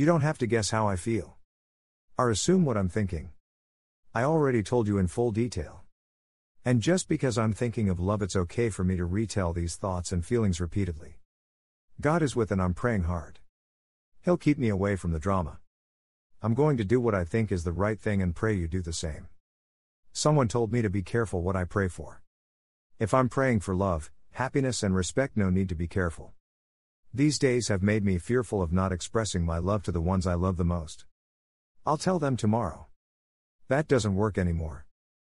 You don't have to guess how I feel. Or assume what I'm thinking. I already told you in full detail. And just because I'm thinking of love, it's okay for me to retell these thoughts and feelings repeatedly. God is with and I'm praying hard. He'll keep me away from the drama. I'm going to do what I think is the right thing and pray you do the same. Someone told me to be careful what I pray for. If I'm praying for love, happiness, and respect, no need to be careful. These days have made me fearful of not expressing my love to the ones I love the most. I'll tell them tomorrow. That doesn't work anymore.